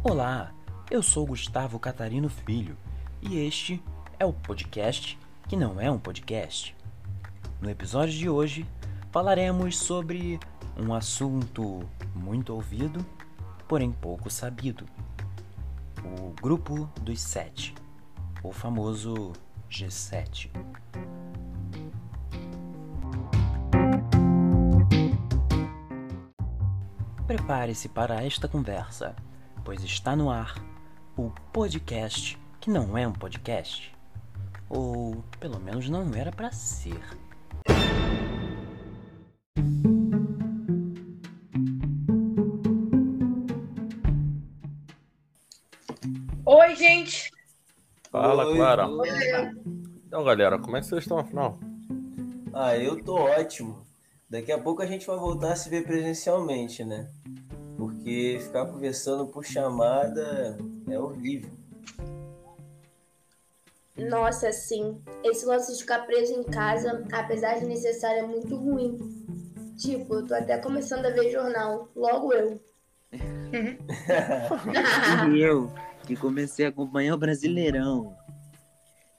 Olá, eu sou Gustavo Catarino Filho e este é o podcast que não é um podcast. No episódio de hoje falaremos sobre um assunto muito ouvido, porém pouco sabido: o Grupo dos Sete, o famoso G7. Prepare-se para esta conversa, pois está no ar o podcast que não é um podcast. Ou pelo menos não era para ser. Oi, gente! Fala, Oi, Clara. oi. Então, galera, como é que vocês estão afinal? Ah, eu tô ótimo. Daqui a pouco a gente vai voltar a se ver presencialmente, né? Porque ficar conversando por chamada é horrível. Nossa, sim. Esse lance de ficar preso em casa, apesar de necessário, é muito ruim. Tipo, eu tô até começando a ver jornal. Logo eu. E eu, que comecei a acompanhar o Brasileirão.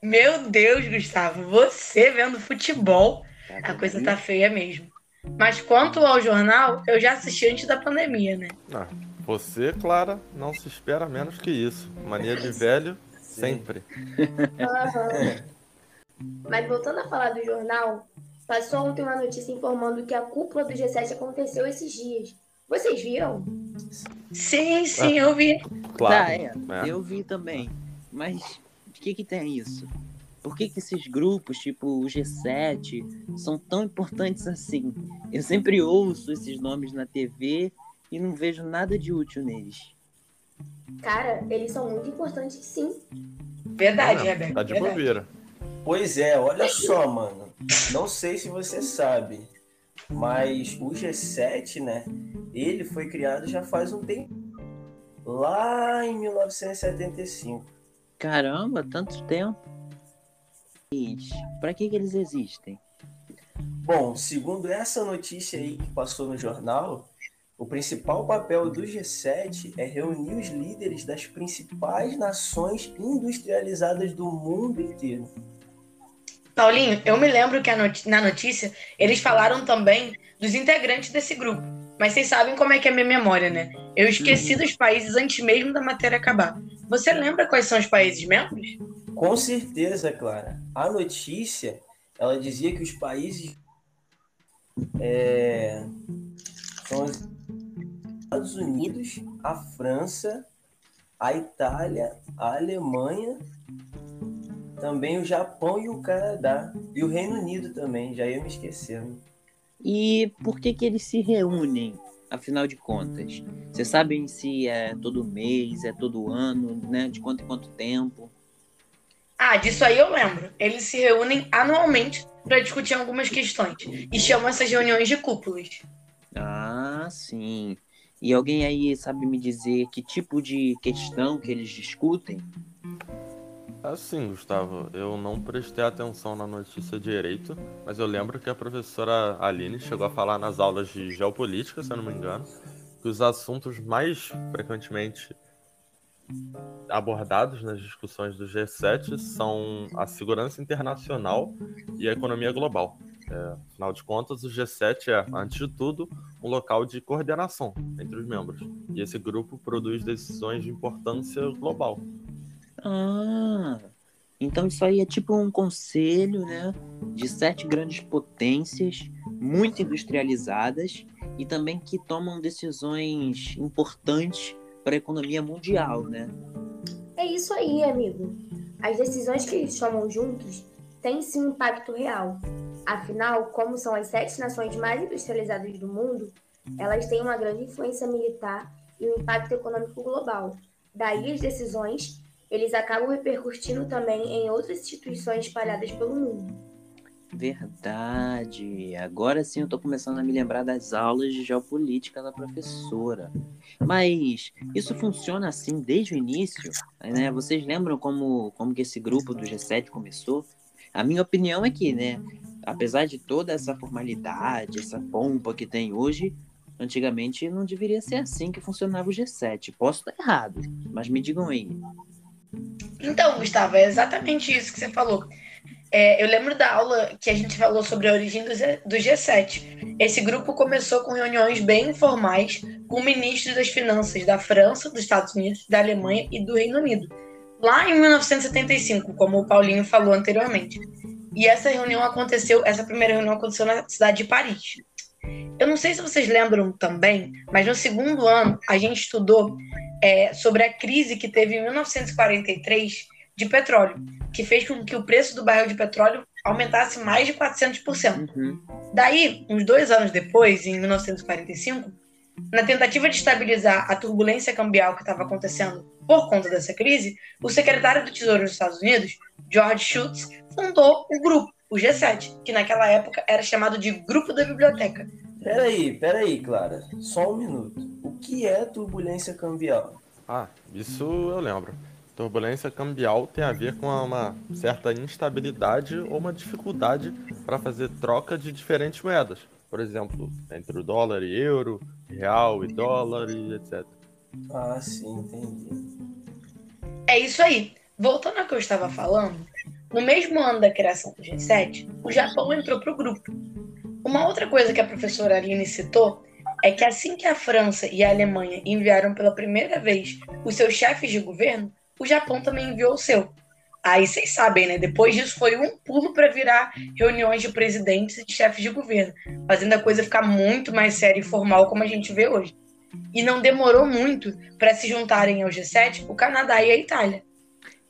Meu Deus, Gustavo, você vendo futebol, a coisa tá feia mesmo. Mas quanto ao jornal, eu já assisti antes da pandemia, né? Ah, você, Clara, não se espera menos que isso. Mania de velho, sempre. Aham. Mas voltando a falar do jornal, passou ontem uma notícia informando que a cúpula do G7 aconteceu esses dias. Vocês viram? Sim, sim, eu vi. Claro. Tá, é, é. eu vi também. Mas o que que tem isso? Por que que esses grupos, tipo o G7, são tão importantes assim? Eu sempre ouço esses nomes na TV e não vejo nada de útil neles. Cara, eles são muito importantes, sim. Verdade, Ah, Rebeca. Tá de verdade. bobeira. Pois é, olha só, mano. Não sei se você sabe, mas o G7, né? Ele foi criado já faz um tempo. Lá em 1975. Caramba, tanto tempo. Mas, Pra que que eles existem? Bom, segundo essa notícia aí que passou no jornal, o principal papel do G7 é reunir os líderes das principais nações industrializadas do mundo inteiro. Paulinho, eu me lembro que na notícia eles falaram também dos integrantes desse grupo. Mas vocês sabem como é que é a minha memória, né? Eu esqueci dos países antes mesmo da matéria acabar. Você lembra quais são os países membros? Com certeza, Clara. A notícia, ela dizia que os países é, são os Estados Unidos, a França, a Itália, a Alemanha, também o Japão e o Canadá. E o Reino Unido também, já ia me esquecendo. E por que que eles se reúnem, afinal de contas? Vocês sabem se é todo mês, é todo ano, né? De quanto em quanto tempo? Disso aí eu lembro. Eles se reúnem anualmente para discutir algumas questões e chamam essas reuniões de cúpulas. Ah, sim. E alguém aí sabe me dizer que tipo de questão que eles discutem? Assim, Gustavo, eu não prestei atenção na notícia direito, mas eu lembro que a professora Aline chegou a falar nas aulas de geopolítica, se eu não me engano, que os assuntos mais frequentemente abordados nas discussões do G7 são a segurança internacional e a economia global. É, afinal de contas, o G7 é, antes de tudo, um local de coordenação entre os membros. E esse grupo produz decisões de importância global. Ah, então isso aí é tipo um conselho, né? De sete grandes potências, muito industrializadas e também que tomam decisões importantes para a economia mundial, né? É isso aí, amigo. As decisões que eles tomam juntos têm sim impacto real. Afinal, como são as sete nações mais industrializadas do mundo, elas têm uma grande influência militar e um impacto econômico global. Daí as decisões, eles acabam repercutindo também em outras instituições espalhadas pelo mundo. Verdade. Agora sim eu tô começando a me lembrar das aulas de geopolítica da professora. Mas isso funciona assim desde o início, né? Vocês lembram como, como que esse grupo do G7 começou? A minha opinião é que, né, apesar de toda essa formalidade, essa pompa que tem hoje, antigamente não deveria ser assim que funcionava o G7. Posso estar errado, mas me digam aí. Então, Gustavo, é exatamente isso que você falou. É, eu lembro da aula que a gente falou sobre a origem do, G, do G7. Esse grupo começou com reuniões bem informais com ministros das finanças da França, dos Estados Unidos, da Alemanha e do Reino Unido, lá em 1975, como o Paulinho falou anteriormente. E essa reunião aconteceu, essa primeira reunião aconteceu na cidade de Paris. Eu não sei se vocês lembram também, mas no segundo ano a gente estudou é, sobre a crise que teve em 1943 de petróleo, que fez com que o preço do barril de petróleo aumentasse mais de 400%. Uhum. Daí, uns dois anos depois, em 1945, na tentativa de estabilizar a turbulência cambial que estava acontecendo por conta dessa crise, o secretário do Tesouro dos Estados Unidos, George Shultz, fundou o grupo, o G7, que naquela época era chamado de Grupo da Biblioteca. Peraí, peraí, Clara, só um minuto. O que é turbulência cambial? Ah, isso eu lembro. Turbulência cambial tem a ver com uma certa instabilidade ou uma dificuldade para fazer troca de diferentes moedas. Por exemplo, entre o dólar e euro, real e dólar e etc. Ah, sim, entendi. É isso aí. Voltando ao que eu estava falando, no mesmo ano da criação do G7, o Japão entrou para o grupo. Uma outra coisa que a professora Aline citou é que assim que a França e a Alemanha enviaram pela primeira vez os seus chefes de governo, o Japão também enviou o seu. Aí vocês sabem, né? Depois disso foi um pulo para virar reuniões de presidentes e de chefes de governo, fazendo a coisa ficar muito mais séria e formal como a gente vê hoje. E não demorou muito para se juntarem ao G7 o Canadá e a Itália.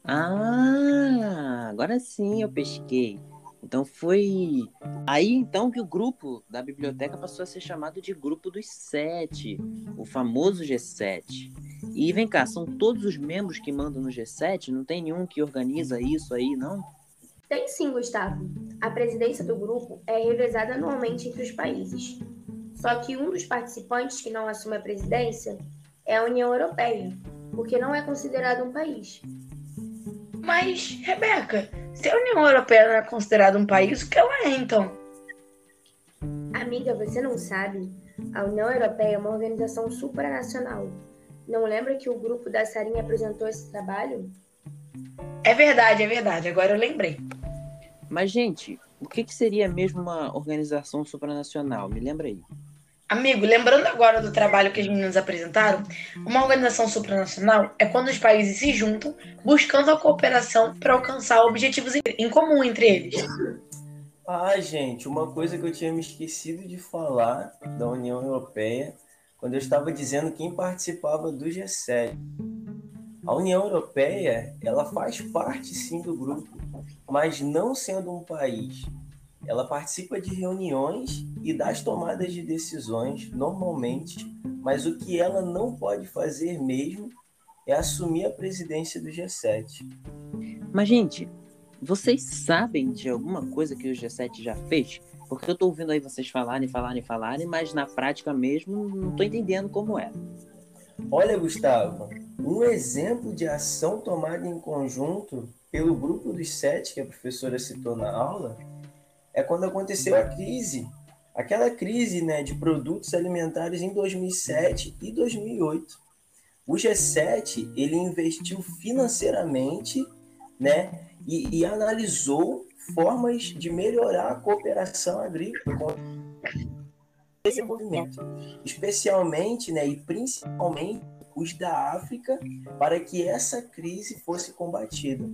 Ah, agora sim eu pesquei. Então foi aí então que o grupo da biblioteca passou a ser chamado de Grupo dos Sete, o famoso G7. E vem cá, são todos os membros que mandam no G7? Não tem nenhum que organiza isso aí, não? Tem sim, Gustavo. A presidência do grupo é revezada anualmente entre os países. Só que um dos participantes que não assume a presidência é a União Europeia, porque não é considerado um país. Mas, Rebeca, se a União Europeia não é considerada um país, o que ela é então? Amiga, você não sabe? A União Europeia é uma organização supranacional. Não lembra que o grupo da Sarinha apresentou esse trabalho? É verdade, é verdade. Agora eu lembrei. Mas, gente, o que, que seria mesmo uma organização supranacional? Me lembra aí. Amigo, lembrando agora do trabalho que as meninas apresentaram, uma organização supranacional é quando os países se juntam buscando a cooperação para alcançar objetivos em comum entre eles. Ah, gente, uma coisa que eu tinha me esquecido de falar da União Europeia quando eu estava dizendo quem participava do G7. A União Europeia, ela faz parte sim do grupo, mas não sendo um país. Ela participa de reuniões e das tomadas de decisões normalmente, mas o que ela não pode fazer mesmo é assumir a presidência do G7. Mas, gente, vocês sabem de alguma coisa que o G7 já fez? Porque eu tô ouvindo aí vocês falarem, falarem, falarem, mas na prática mesmo não tô entendendo como é. Olha, Gustavo, um exemplo de ação tomada em conjunto pelo grupo dos sete que a professora citou na aula é quando aconteceu a crise, aquela crise né, de produtos alimentares em 2007 e 2008. O G7 ele investiu financeiramente né, e, e analisou formas de melhorar a cooperação agrícola desenvolvimento, especialmente né, e principalmente os da África, para que essa crise fosse combatida.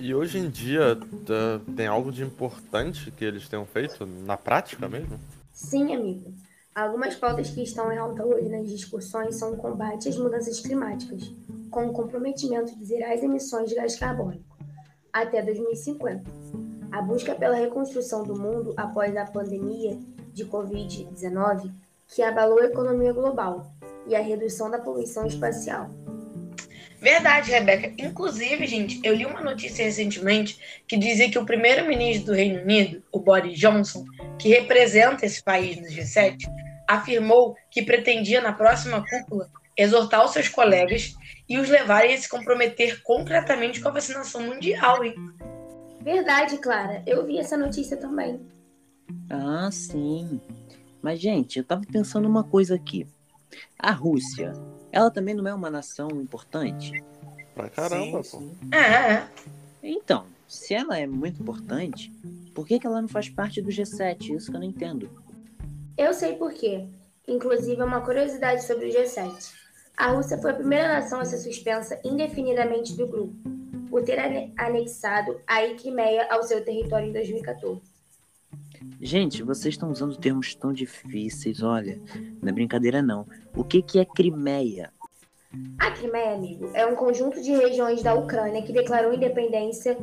E hoje em dia tá, tem algo de importante que eles tenham feito na prática mesmo? Sim, amigo. Algumas pautas que estão em alta hoje nas discussões são o combate às mudanças climáticas, com o comprometimento de zerar as emissões de gás carbônico até 2050, a busca pela reconstrução do mundo após a pandemia de Covid-19 que abalou a economia global e a redução da poluição espacial. Verdade, Rebeca. Inclusive, gente, eu li uma notícia recentemente que dizia que o primeiro-ministro do Reino Unido, o Boris Johnson, que representa esse país no G7, afirmou que pretendia, na próxima cúpula, exortar os seus colegas e os levarem a se comprometer concretamente com a vacinação mundial, hein? Verdade, Clara. Eu vi essa notícia também. Ah, sim. Mas, gente, eu tava pensando uma coisa aqui. A Rússia, ela também não é uma nação importante? Pra caramba, Sim, pô. sim. É, é. Então, se ela é muito importante, por que, que ela não faz parte do G7? Isso que eu não entendo. Eu sei por quê. Inclusive, é uma curiosidade sobre o G7. A Rússia foi a primeira nação a ser suspensa indefinidamente do grupo, por ter ane- anexado a Crimeia ao seu território em 2014. Gente, vocês estão usando termos tão difíceis, olha. Não é brincadeira, não. O que, que é Crimeia? A Crimeia, amigo, é um conjunto de regiões da Ucrânia que declarou independência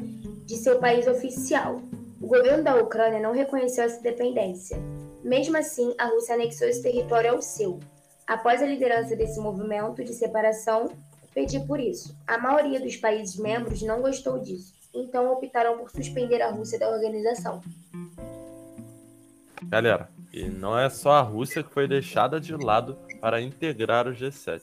de seu país oficial. O governo da Ucrânia não reconheceu essa independência. Mesmo assim, a Rússia anexou esse território ao seu. Após a liderança desse movimento de separação pedir por isso, a maioria dos países membros não gostou disso, então optaram por suspender a Rússia da organização. Galera, e não é só a Rússia que foi deixada de lado para integrar o G7.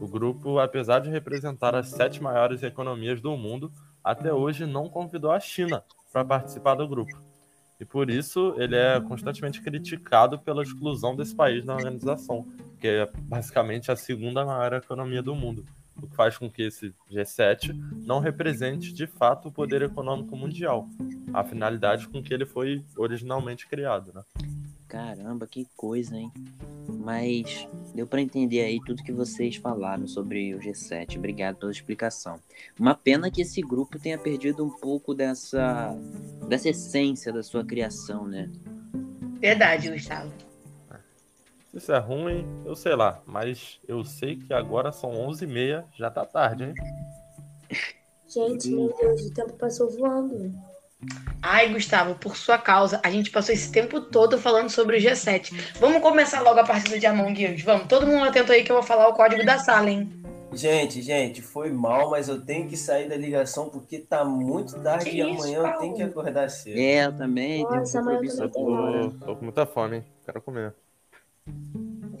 O grupo, apesar de representar as sete maiores economias do mundo, até hoje não convidou a China para participar do grupo. E por isso ele é constantemente criticado pela exclusão desse país na organização, que é basicamente a segunda maior economia do mundo, o que faz com que esse G7 não represente de fato o poder econômico mundial, a finalidade com que ele foi originalmente criado, né? Caramba, que coisa, hein? Mas deu pra entender aí tudo que vocês falaram sobre o G7. Obrigado pela explicação. Uma pena que esse grupo tenha perdido um pouco dessa dessa essência da sua criação, né? Verdade, Gustavo. Se isso é ruim, eu sei lá, mas eu sei que agora são 11h30, já tá tarde, hein? Gente, meu Deus, o tempo passou voando. Ai, Gustavo, por sua causa, a gente passou esse tempo todo falando sobre o G7. Vamos começar logo a partida de Among Us. Vamos, todo mundo atento aí que eu vou falar o código da sala, hein? Gente, gente, foi mal, mas eu tenho que sair da ligação porque tá muito tarde Que e isso, amanhã eu Paulo? tenho que acordar cedo. É, eu também tenho Nossa, um amanhã eu compromisso tenho. Tô, tô com muita fome, hein? Quero comer.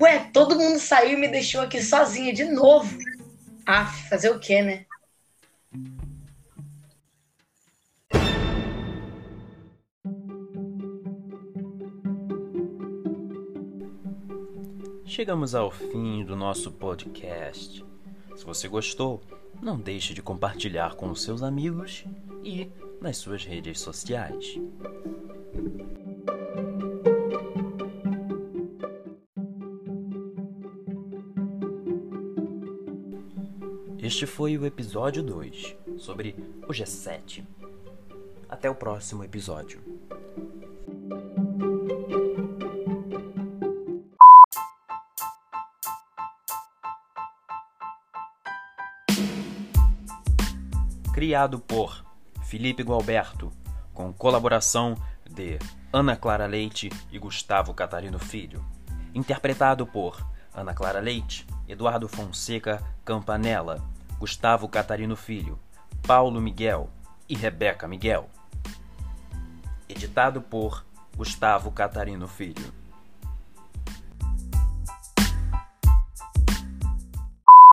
Ué, todo mundo saiu e me deixou aqui sozinha de novo. Ah, fazer o quê, né? Chegamos ao fim do nosso podcast. Se você gostou, não deixe de compartilhar com os seus amigos e nas suas redes sociais. Este foi o episódio 2 sobre o G7. Até o próximo episódio. criado por Felipe Gualberto, com colaboração de Ana Clara Leite e Gustavo Catarino Filho. Interpretado por Ana Clara Leite, Eduardo Fonseca Campanella, Gustavo Catarino Filho, Paulo Miguel e Rebeca Miguel. Editado por Gustavo Catarino Filho.